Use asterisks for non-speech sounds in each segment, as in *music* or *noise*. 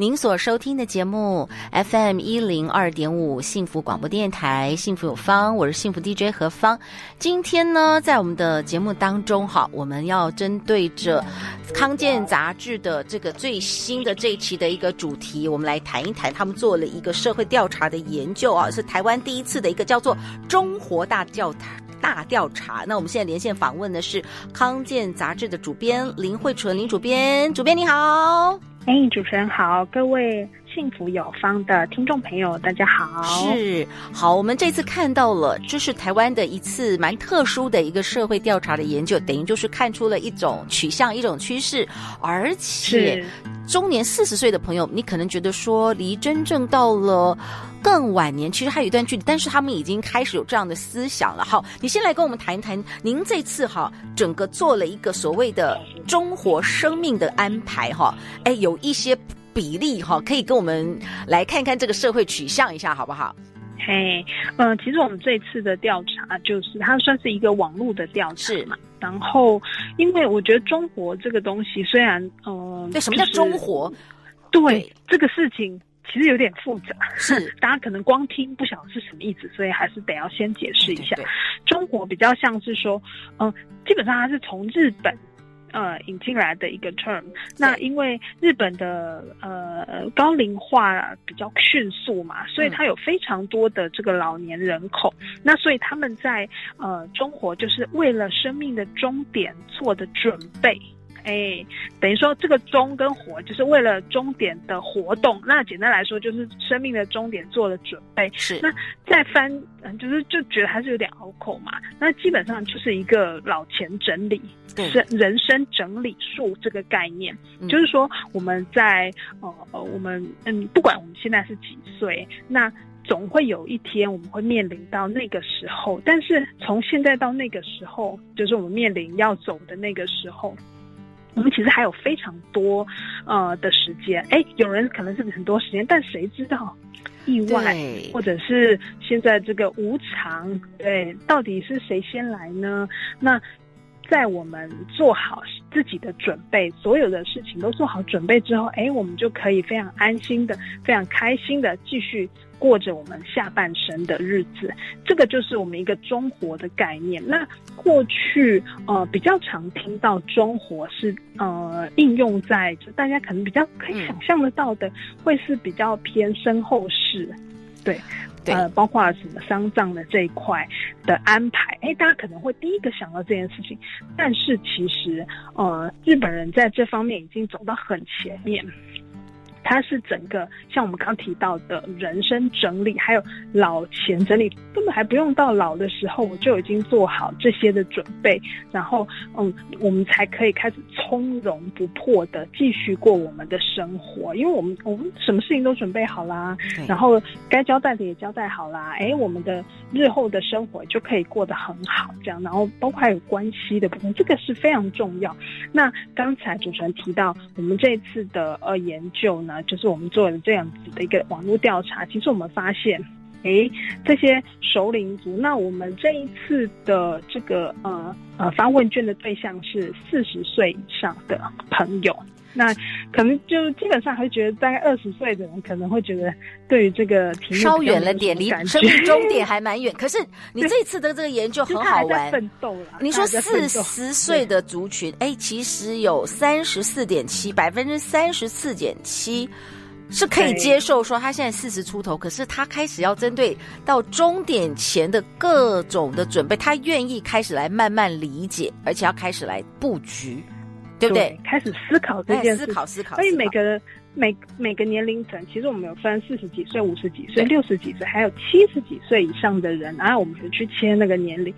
您所收听的节目 FM 一零二点五幸福广播电台，幸福有方，我是幸福 DJ 何芳。今天呢，在我们的节目当中，哈，我们要针对着康健杂志的这个最新的这一期的一个主题，我们来谈一谈他们做了一个社会调查的研究啊，是台湾第一次的一个叫做“中活大调查”大调查。那我们现在连线访问的是康健杂志的主编林慧纯林主编，主编你好。哎，主持人好，各位幸福有方的听众朋友，大家好。是，好，我们这次看到了，这是台湾的一次蛮特殊的一个社会调查的研究，等于就是看出了一种取向、一种趋势，而且中年四十岁的朋友，你可能觉得说离真正到了。更晚年其实还有一段距离，但是他们已经开始有这样的思想了。好，你先来跟我们谈一谈，您这次哈整个做了一个所谓的中活生命的安排哈，哎，有一些比例哈，可以跟我们来看看这个社会取向一下，好不好？嘿，嗯，其实我们这次的调查就是它算是一个网络的调查嘛，然后因为我觉得中国这个东西虽然嗯，对，什么叫中国？对，对这个事情。其实有点复杂，是大家可能光听不晓得是什么意思，所以还是得要先解释一下。对对对，中国比较像是说，嗯、呃，基本上它是从日本呃引进来的一个 term。那因为日本的呃高龄化比较迅速嘛，所以它有非常多的这个老年人口。嗯、那所以他们在呃中国就是为了生命的终点做的准备。哎，等于说这个终跟活就是为了终点的活动。那简单来说，就是生命的终点做了准备。是。那再翻，嗯，就是就觉得还是有点拗口嘛。那基本上就是一个老钱整理，是人生整理术这个概念。嗯、就是说我们在呃呃，我们嗯，不管我们现在是几岁，那总会有一天我们会面临到那个时候。但是从现在到那个时候，就是我们面临要走的那个时候。我们其实还有非常多，呃的时间。哎，有人可能是很多时间，但谁知道意外，或者是现在这个无常，对，到底是谁先来呢？那在我们做好自己的准备，所有的事情都做好准备之后，哎，我们就可以非常安心的、非常开心的继续。过着我们下半生的日子，这个就是我们一个中活的概念。那过去呃比较常听到中活是呃应用在就大家可能比较可以想象得到的，会是比较偏身后事，对，呃包括什么丧葬的这一块的安排。哎，大家可能会第一个想到这件事情，但是其实呃日本人在这方面已经走到很前面。它是整个像我们刚刚提到的人生整理，还有老钱整理，根本还不用到老的时候，我就已经做好这些的准备，然后嗯，我们才可以开始从容不迫的继续过我们的生活，因为我们我们什么事情都准备好啦，然后该交代的也交代好啦，哎，我们的日后的生活就可以过得很好，这样，然后包括还有关系的部分，这个是非常重要。那刚才主持人提到我们这次的呃研究呢。啊，就是我们做了这样子的一个网络调查，其实我们发现，诶，这些熟龄族，那我们这一次的这个呃呃发问卷的对象是四十岁以上的朋友。*laughs* 那可能就基本上会觉得，大概二十岁的人可能会觉得，对于这个稍远了点，离生命终 *laughs* 点还蛮远。可是你这次的这个研究很好玩，奋斗了。你说四十岁的族群，哎，其实有三十四点七，百分之三十四点七是可以接受说他现在四十出头，可是他开始要针对到终点前的各种的准备，他愿意开始来慢慢理解，而且要开始来布局。对不对？开始思考这件事，思考思考。所以每个。每每个年龄层，其实我们有分四十几岁、五十几岁、六十几岁，还有七十几岁以上的人，然后我们就去切那个年龄。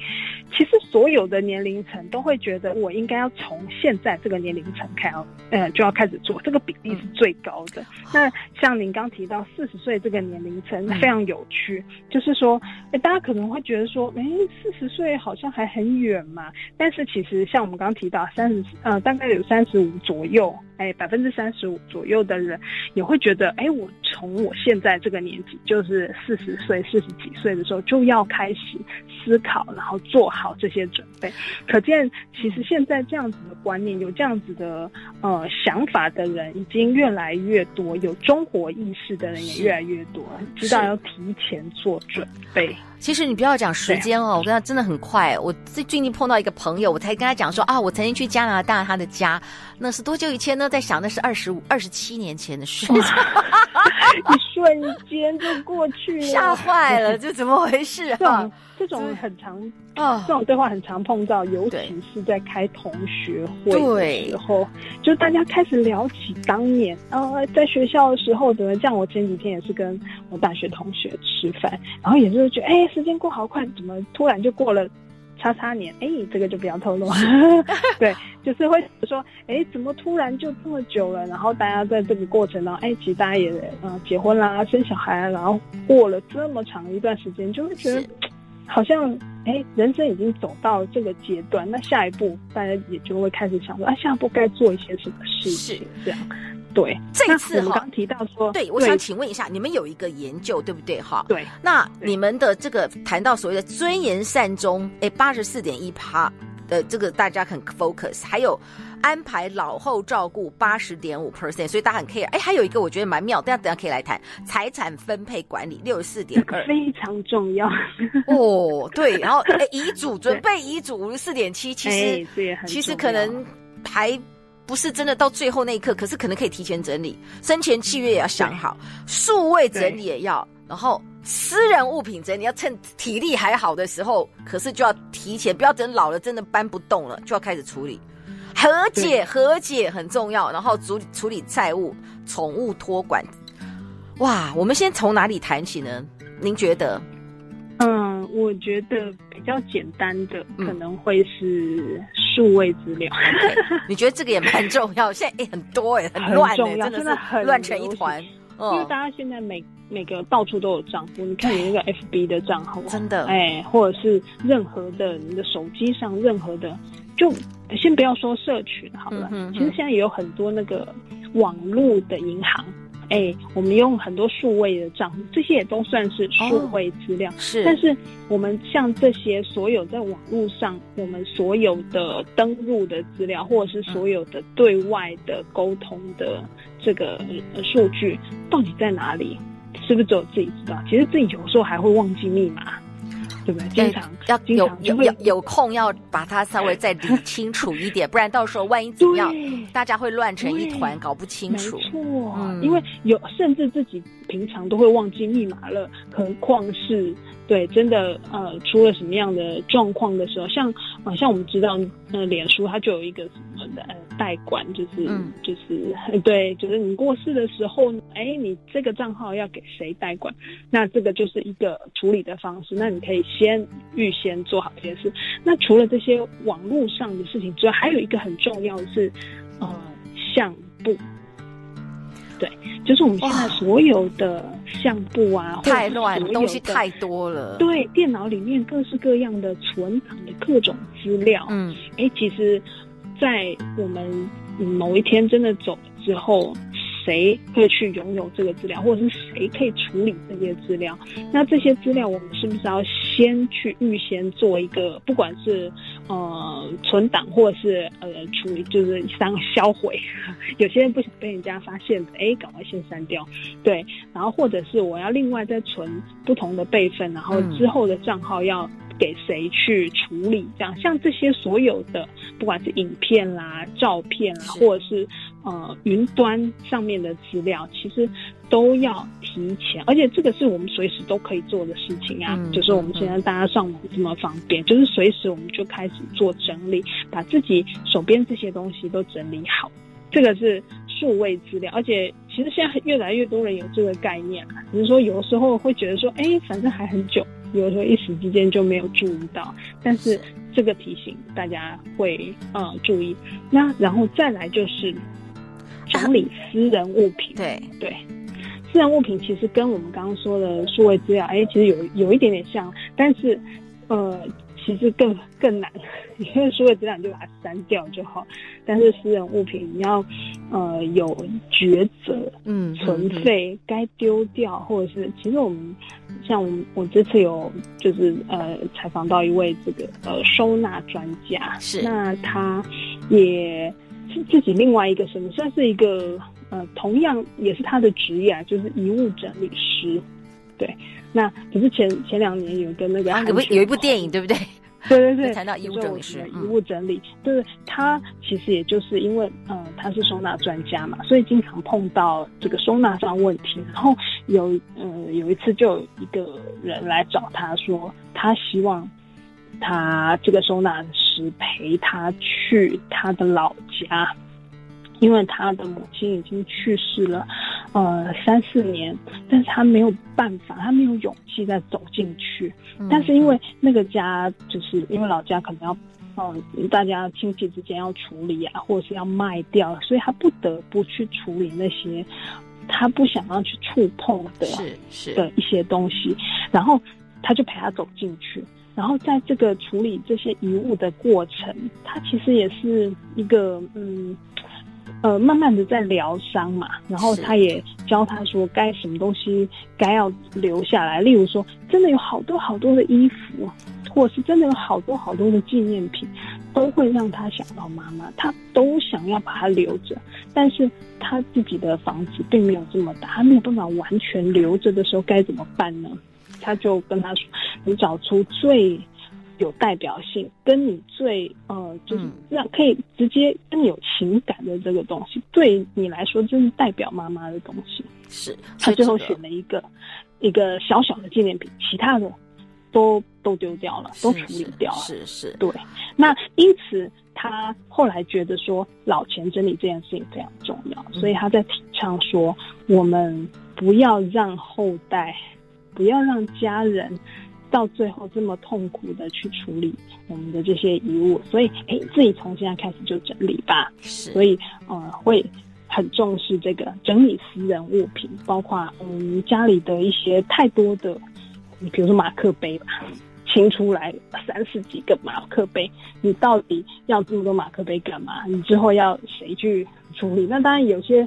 其实所有的年龄层都会觉得，我应该要从现在这个年龄层开始，呃，就要开始做，这个比例是最高的。嗯、那像您刚提到四十岁这个年龄层非常有趣，嗯、就是说，哎，大家可能会觉得说，哎，四十岁好像还很远嘛。但是其实像我们刚刚提到三十，呃，大概有三十五左右。哎，百分之三十五左右的人也会觉得，哎，我从我现在这个年纪，就是四十岁、四十几岁的时候，就要开始思考，然后做好这些准备。可见，其实现在这样子的观念，有这样子的呃想法的人，已经越来越多，有中国意识的人也越来越多，知道要提前做准备。其实你不要讲时间哦，我跟他真的很快。我最最近碰到一个朋友，我才跟他讲说啊，我曾经去加拿大他的家，那是多久以前呢？在想那是二十五、二十七年前的事，*laughs* 一瞬间就过去了，吓坏了，这怎么回事啊？这种很常啊，这种对话很常碰到，尤其是在开同学会的时候，就大家开始聊起当年啊，在学校的时候的。像我前几天也是跟我大学同学吃饭，然后也是觉得，哎，时间过好快，怎么突然就过了叉叉年？哎，这个就不要透露。*laughs* 对，就是会说，哎，怎么突然就这么久了？然后大家在这个过程当中，哎，其实大家也嗯结婚啦，生小孩，然后过了这么长一段时间，就会觉得。好像哎，人生已经走到这个阶段，那下一步大家也就会开始想说，啊，下一步该做一些什么事情？是这样，对。这次我刚提到说，对，我想请问一下，你们有一个研究，对不对？哈，对。那你们的这个谈到所谓的尊严善终，哎，八十四点一趴的这个大家很 focus，还有。安排老后照顾八十点五 percent，所以大家很 care。哎，还有一个我觉得蛮妙，大家等下可以来谈财产分配管理六十四点二，非常重要哦。对，然后哎，遗嘱 *laughs* 准备遗嘱五十四点七，其实其实可能还不是真的到最后那一刻，可是可能可以提前整理，生前契约也要想好，数位整理也要，然后私人物品整理要趁体力还好的时候，可是就要提前，不要等老了真的搬不动了就要开始处理。和解，和解很重要。然后处理处理债务、宠物托管。哇，我们先从哪里谈起呢？您觉得？嗯，我觉得比较简单的可能会是数位资料。嗯、你觉得这个也蛮重要？现在哎，很多哎，*laughs* 很乱哎，真的是很乱成一团。因为大家现在每每个到处都有账户，你看你那个 FB 的账号，真的哎，或者是任何的你的手机上任何的。就先不要说社群好了，嗯哼哼，其实现在也有很多那个网络的银行，哎、欸，我们用很多数位的账户，这些也都算是数位资料。是、哦，但是我们像这些所有在网络上，我们所有的登录的资料，或者是所有的对外的沟通的这个数据，到底在哪里？是不是只有自己知道？其实自己有时候还会忘记密码。对不对？经常要有有有有空要把它稍微再理清楚一点，不然到时候万一怎么样，大家会乱成一团，搞不清楚。没错，嗯，因为有甚至自己平常都会忘记密码了，何况是。对，真的，呃，出了什么样的状况的时候，像，啊，像我们知道，呃，脸书它就有一个什么的，呃，代管，就是，嗯、就是，对，就是你过世的时候，哎，你这个账号要给谁代管？那这个就是一个处理的方式。那你可以先预先做好这件事。那除了这些网络上的事情之外，还有一个很重要的是，呃，相簿。对，就是我们现在所有的相簿啊，太乱，东西太多了。对，电脑里面各式各样的存档的各种资料。嗯，哎，其实，在我们某一天真的走了之后。谁会去拥有这个资料，或者是谁可以处理这些资料？那这些资料，我们是不是要先去预先做一个，不管是呃存档，或者是呃处理，就是删销毁？*laughs* 有些人不想被人家发现的，哎，赶快先删掉。对，然后或者是我要另外再存不同的备份，然后之后的账号要。给谁去处理？这样，像这些所有的，不管是影片啦、照片啦，或者是呃云端上面的资料，其实都要提前，而且这个是我们随时都可以做的事情啊。嗯、就是我们现在大家上网这么方便，嗯、就是随时我们就开始做整理，把自己手边这些东西都整理好。这个是数位资料，而且其实现在越来越多人有这个概念了，只是说有时候会觉得说，哎，反正还很久，有时候一时之间就没有注意到。但是这个提醒大家会呃注意。那然后再来就是整理私人物品，对对，私人物品其实跟我们刚刚说的数位资料，哎，其实有有一点点像，但是呃。其实更更难，因为数位资料你就把它删掉就好，但是私人物品你要呃有抉择，嗯，存废该丢掉，或者是其实我们像我们我这次有就是呃采访到一位这个呃收纳专家，是。那他也是自己另外一个身份，算是一个呃同样也是他的职业啊，就是遗物整理师。对，那不是前前两年有一个那个有有一部电影，对不对？对 *laughs* 对对，谈到遗物整理师，遗物整理，就是，他其实也就是因为，嗯，他是收纳专家嘛，所以经常碰到这个收纳上问题。然后有，嗯，有一次就有一个人来找他说，他希望他这个收纳师陪他去他的老家。因为他的母亲已经去世了，呃，三四年，但是他没有办法，他没有勇气再走进去。嗯、但是因为那个家，就是因为老家可能要，嗯、呃，大家亲戚之间要处理啊，或者是要卖掉，所以他不得不去处理那些他不想要去触碰的，是是的一些东西。然后他就陪他走进去，然后在这个处理这些遗物的过程，他其实也是一个，嗯。呃，慢慢的在疗伤嘛，然后他也教他说该什么东西该要留下来，例如说，真的有好多好多的衣服，或是真的有好多好多的纪念品，都会让他想到妈妈，他都想要把它留着，但是他自己的房子并没有这么大，他没有办法完全留着的时候该怎么办呢？他就跟他说，你找出最。有代表性，跟你最呃，就是让可以直接跟你有情感的这个东西，嗯、对你来说就是代表妈妈的东西。是，他最后选了一个一个小小的纪念品，其他的都都丢掉了，都处理掉了。是是，对。那因此他后来觉得说，老钱整理这件事情非常重要，嗯、所以他在提倡说，我们不要让后代，不要让家人。到最后这么痛苦的去处理我们的这些遗物，所以哎，自己从现在开始就整理吧。是，所以呃，会很重视这个整理私人物品，包括嗯家里的一些太多的，你比如说马克杯吧，清出来三十几个马克杯，你到底要这么多马克杯干嘛？你之后要谁去处理？那当然有些。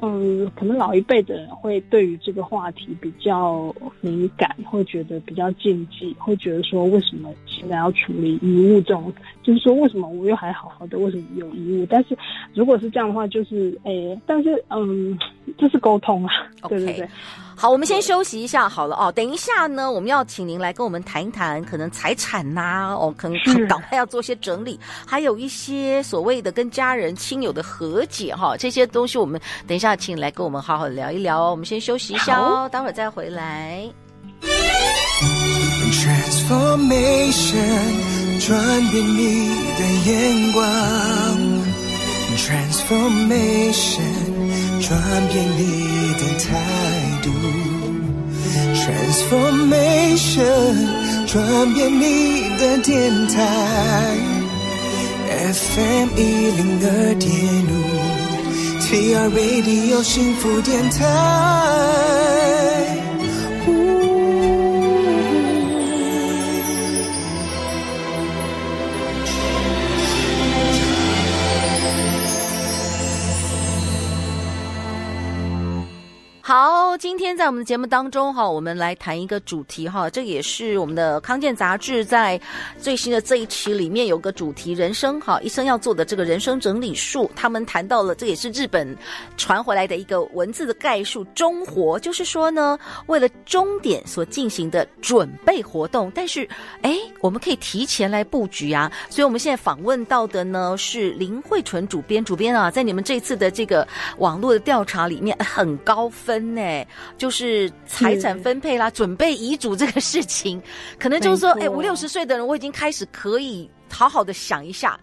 嗯，可能老一辈的人会对于这个话题比较敏感，会觉得比较禁忌，会觉得说，为什么现在要处理遗物这种？就是说，为什么我又还好好的，为什么有遗物？但是如果是这样的话，就是诶、但是嗯，这是沟通啊对对对。好，我们先休息一下好了哦。等一下呢，我们要请您来跟我们谈一谈可能财产呐、啊，哦，可能赶快要做些整理，还有一些所谓的跟家人亲友的和解哈、哦，这些东西我们等一下请你来跟我们好好聊一聊哦。我们先休息一下哦，待会儿再回来。Transformation，转变你的眼光。Transformation，转变你的态。Transformation，转变你的电台，FM 一零二点五，TR Radio 幸福电台。今天在我们的节目当中哈，我们来谈一个主题哈，这也是我们的康健杂志在最新的这一期里面有个主题，人生哈，医生要做的这个人生整理术，他们谈到了，这也是日本传回来的一个文字的概述，终活就是说呢，为了终点所进行的准备活动，但是哎，我们可以提前来布局啊，所以我们现在访问到的呢是林慧纯主编，主编啊，在你们这次的这个网络的调查里面很高分。呢，就是财产分配啦，准备遗嘱这个事情，可能就是说，哎，五六十岁的人，我已经开始可以好好的想一下。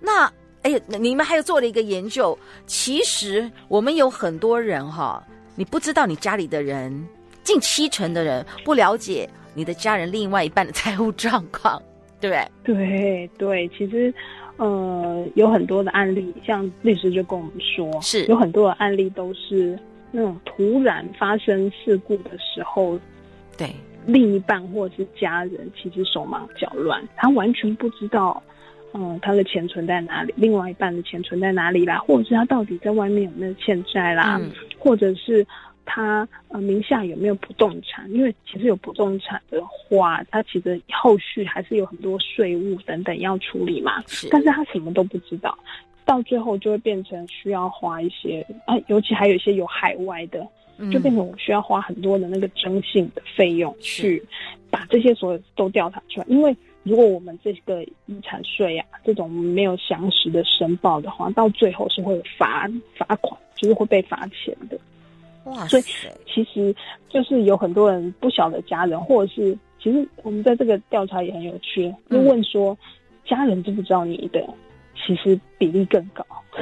那，哎，你们还有做了一个研究，其实我们有很多人哈，你不知道你家里的人，近七成的人不了解你的家人另外一半的财务状况，*laughs* 对不对？对对，其实，呃，有很多的案例，像律师就跟我们说，是有很多的案例都是。那种突然发生事故的时候，对另一半或者是家人，其实手忙脚乱，他完全不知道，嗯，他的钱存在哪里，另外一半的钱存在哪里啦，或者是他到底在外面有没有欠债啦，嗯、或者是他呃名下有没有不动产？因为其实有不动产的话，他其实后续还是有很多税务等等要处理嘛，是，但是他什么都不知道。到最后就会变成需要花一些啊，尤其还有一些有海外的，就变成我需要花很多的那个征信的费用去把这些所有都调查出来。因为如果我们这个遗产税啊这种没有详实的申报的话，到最后是会罚罚款，就是会被罚钱的。哇！所以其实就是有很多人不晓得家人，或者是其实我们在这个调查也很有趣，就问说家人知不知道你的？其实比例更高，*laughs*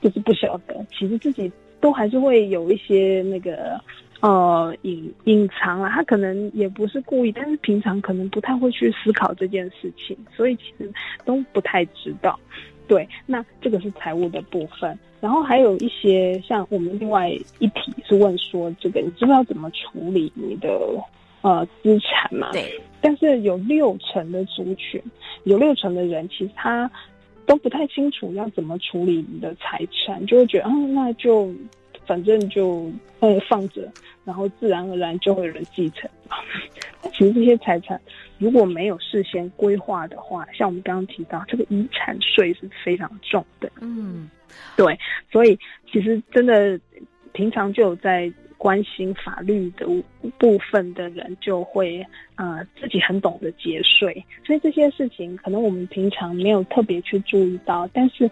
就是不晓得。其实自己都还是会有一些那个呃隐隐藏啊，他可能也不是故意，但是平常可能不太会去思考这件事情，所以其实都不太知道。对，那这个是财务的部分，然后还有一些像我们另外一题是问说，这个你知不知道怎么处理你的呃资产嘛？对。但是有六成的族群，有六成的人其实他。都不太清楚要怎么处理你的财产，就会觉得，嗯，那就反正就呃放着，然后自然而然就会有人继承。*laughs* 其实这些财产如果没有事先规划的话，像我们刚刚提到，这个遗产税是非常重的。嗯，对，所以其实真的平常就有在。关心法律的部分的人就会，呃，自己很懂得节税，所以这些事情可能我们平常没有特别去注意到，但是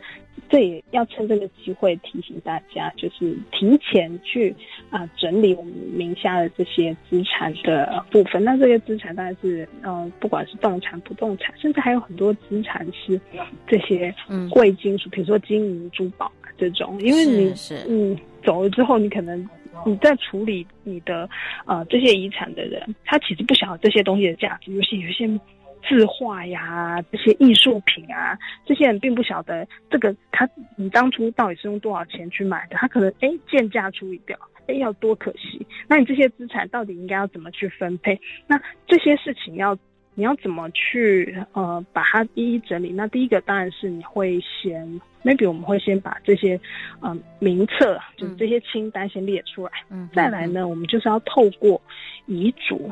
这也要趁这个机会提醒大家，就是提前去啊、呃、整理我们名下的这些资产的部分。那这些资产当然是，嗯、呃，不管是动产、不动产，甚至还有很多资产是这些贵金属，比如说金银珠宝啊这种，因为你是是嗯走了之后，你可能。你在处理你的呃这些遗产的人，他其实不晓得这些东西的价值，尤其有些字画呀、这些艺术品啊，这些人并不晓得这个他你当初到底是用多少钱去买的，他可能哎贱价处理掉，哎要多可惜。那你这些资产到底应该要怎么去分配？那这些事情要。你要怎么去呃把它一一整理？那第一个当然是你会先，maybe 我们会先把这些嗯、呃、名册，就是这些清单先列出来。嗯，再来呢，我们就是要透过遗嘱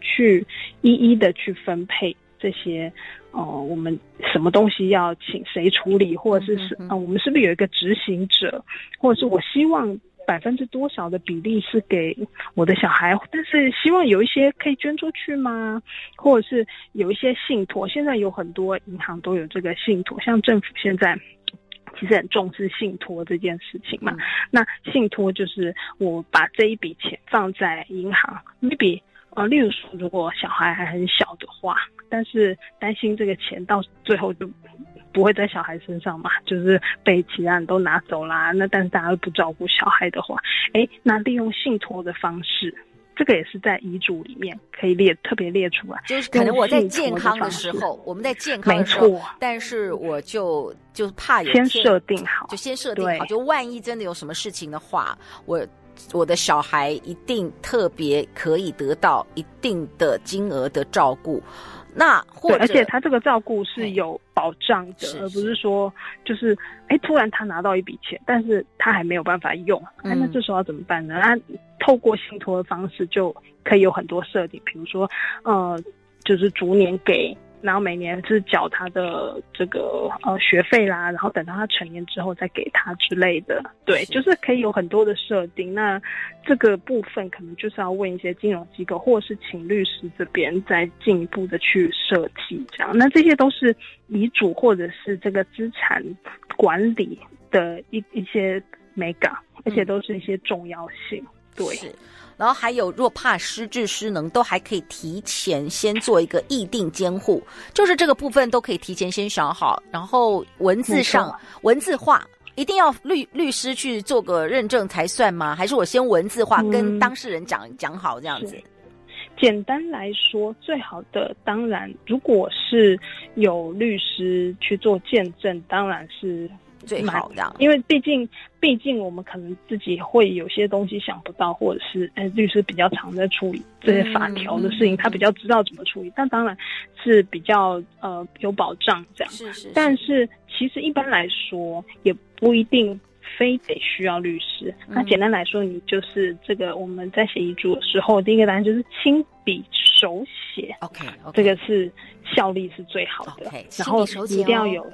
去一一的去分配这些呃我们什么东西要请谁处理，或者是是啊、呃、我们是不是有一个执行者，或者是我希望。百分之多少的比例是给我的小孩？但是希望有一些可以捐出去吗？或者是有一些信托？现在有很多银行都有这个信托，像政府现在其实很重视信托这件事情嘛。那信托就是我把这一笔钱放在银行，maybe 呃，例如说如果小孩还很小的话，但是担心这个钱到最后就。不会在小孩身上嘛，就是被其他人都拿走啦。那但是大家都不照顾小孩的话，哎，那利用信托的方式，这个也是在遗嘱里面可以列特别列出来。就是可能我在健康的时候，我们在健康的时候，没错，但是我就就怕有先设定好，就先设定好，就万一真的有什么事情的话，我。我的小孩一定特别可以得到一定的金额的照顾。那或者，而且他这个照顾是有保障的，而不是说就是哎，突然他拿到一笔钱，但是他还没有办法用，嗯、那这时候要怎么办呢？那透过信托的方式就可以有很多设定，比如说呃，就是逐年给。然后每年是缴他的这个呃学费啦，然后等到他成年之后再给他之类的，对，就是可以有很多的设定。那这个部分可能就是要问一些金融机构，或者是请律师这边再进一步的去设计这样。那这些都是遗嘱或者是这个资产管理的一一些美感，而且都是一些重要性，对。然后还有，若怕失智失能，都还可以提前先做一个意定监护，就是这个部分都可以提前先想好。然后文字上文字化，一定要律律师去做个认证才算吗？还是我先文字化跟当事人讲、嗯、讲好这样子？简单来说，最好的当然，如果是有律师去做见证，当然是。最好的，因为毕竟，毕竟我们可能自己会有些东西想不到，或者是，哎，律师比较常在处理这些法条的事情，嗯、他比较知道怎么处理。但当然是比较呃有保障这样。是是，是。但是其实一般来说，也不一定非得需要律师。嗯、那简单来说，你就是这个我们在写遗嘱的时候，第一个答案就是亲笔手写。OK，, okay. 这个是效力是最好的。然后一定要有。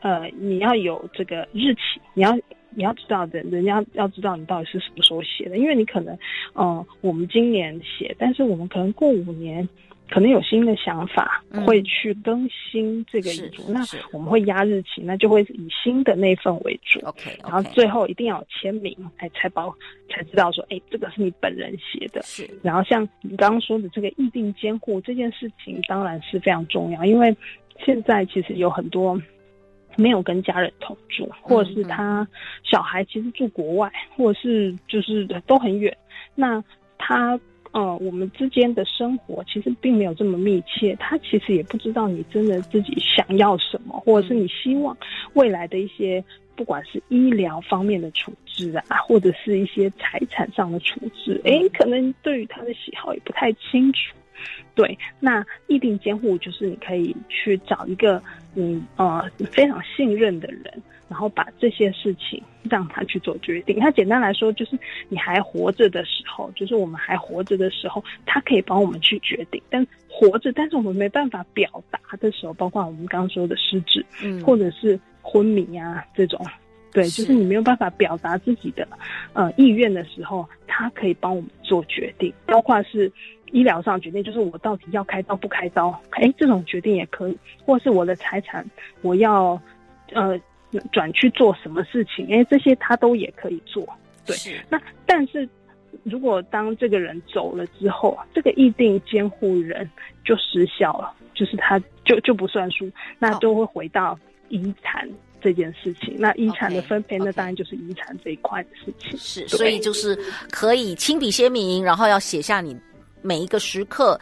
呃，你要有这个日期，你要你要知道的，人家要知道你到底是什么时候写的，因为你可能，嗯、呃，我们今年写，但是我们可能过五年，可能有新的想法，嗯、会去更新这个遗嘱，那我们会压日期，那就会以新的那份为主。OK，, okay. 然后最后一定要有签名，哎，才包才知道说，哎，这个是你本人写的。是。然后像你刚刚说的这个意定监护这件事情，当然是非常重要，因为现在其实有很多。没有跟家人同住，或者是他小孩其实住国外，或者是就是都很远。那他呃，我们之间的生活其实并没有这么密切。他其实也不知道你真的自己想要什么，或者是你希望未来的一些，不管是医疗方面的处置啊，或者是一些财产上的处置，诶，可能对于他的喜好也不太清楚。对，那意定监护就是你可以去找一个你呃非常信任的人，然后把这些事情让他去做决定。他简单来说就是你还活着的时候，就是我们还活着的时候，他可以帮我们去决定。但活着，但是我们没办法表达的时候，包括我们刚刚说的失智，嗯，或者是昏迷啊这种，对，就是你没有办法表达自己的呃意愿的时候，他可以帮我们做决定，包括是。医疗上决定就是我到底要开刀不开刀，哎，这种决定也可以，或是我的财产我要呃转去做什么事情，哎，这些他都也可以做。对，那但是如果当这个人走了之后，这个意定监护人就失效了，就是他就就不算数，那就会回到遗产这件事情。那遗产的分配，那当然就是遗产这一块的事情。是，所以就是可以亲笔签名，然后要写下你。每一个时刻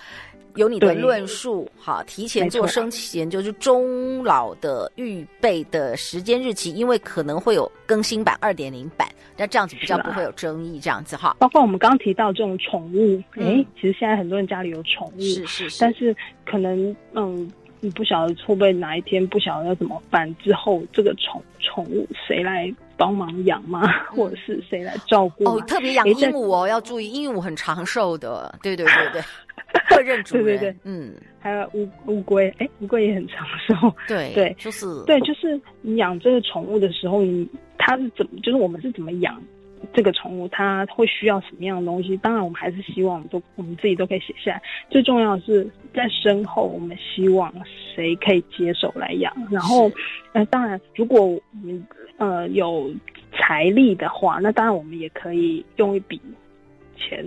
有你的论述，好，提前做生前就是终老的预备的时间日期，因为可能会有更新版二点零版，那这样子比较不会有争议，这样子哈。包括我们刚刚提到这种宠物，哎、嗯，其实现在很多人家里有宠物，是是是，但是可能嗯，你不晓得会不会哪一天不晓得要怎么办，之后这个宠宠物谁来？帮忙养吗？*laughs* 或者是谁来照顾？哦，特别养鹦鹉哦，要注意，鹦鹉很长寿的。对对对对，会认主人。*laughs* 对对对，嗯，还有乌乌龟，哎，乌龟也很长寿。*laughs* 对对，就是对，就是你养这个宠物的时候，你它是怎么？就是我们是怎么养这个宠物？它会需要什么样的东西？当然，我们还是希望都我们自己都可以写下来。最重要的是在身后，我们希望谁可以接手来养。然后，呃，当然，如果我们呃，有财力的话，那当然我们也可以用一笔钱，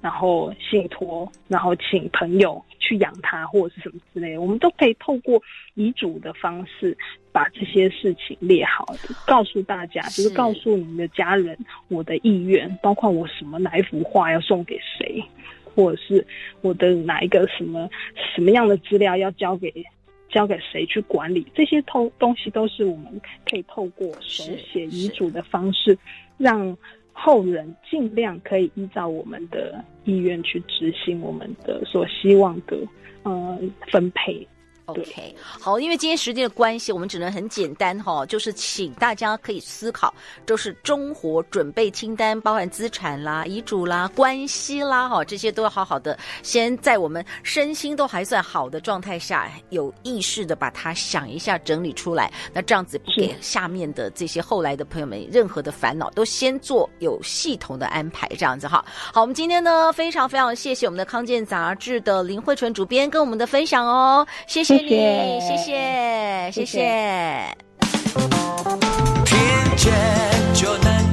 然后信托，然后请朋友去养它，或者是什么之类的，我们都可以透过遗嘱的方式把这些事情列好，告诉大家，就是告诉你们的家人我的意愿，包括我什么哪一幅画要送给谁，或者是我的哪一个什么什么样的资料要交给。交给谁去管理？这些通东西都是我们可以透过手写遗嘱的方式，让后人尽量可以依照我们的意愿去执行我们的所希望的呃分配。OK，好，因为今天时间的关系，我们只能很简单哈、哦，就是请大家可以思考，就是中活准备清单，包含资产啦、遗嘱啦、关系啦，哈，这些都要好好的，先在我们身心都还算好的状态下，有意识的把它想一下，整理出来，那这样子不给下面的这些后来的朋友们任何的烦恼，都先做有系统的安排，这样子哈。好，我们今天呢，非常非常谢谢我们的康健杂志的林慧纯主编跟我们的分享哦，谢谢。谢谢，谢谢，谢谢，谢谢。谢谢。听见就能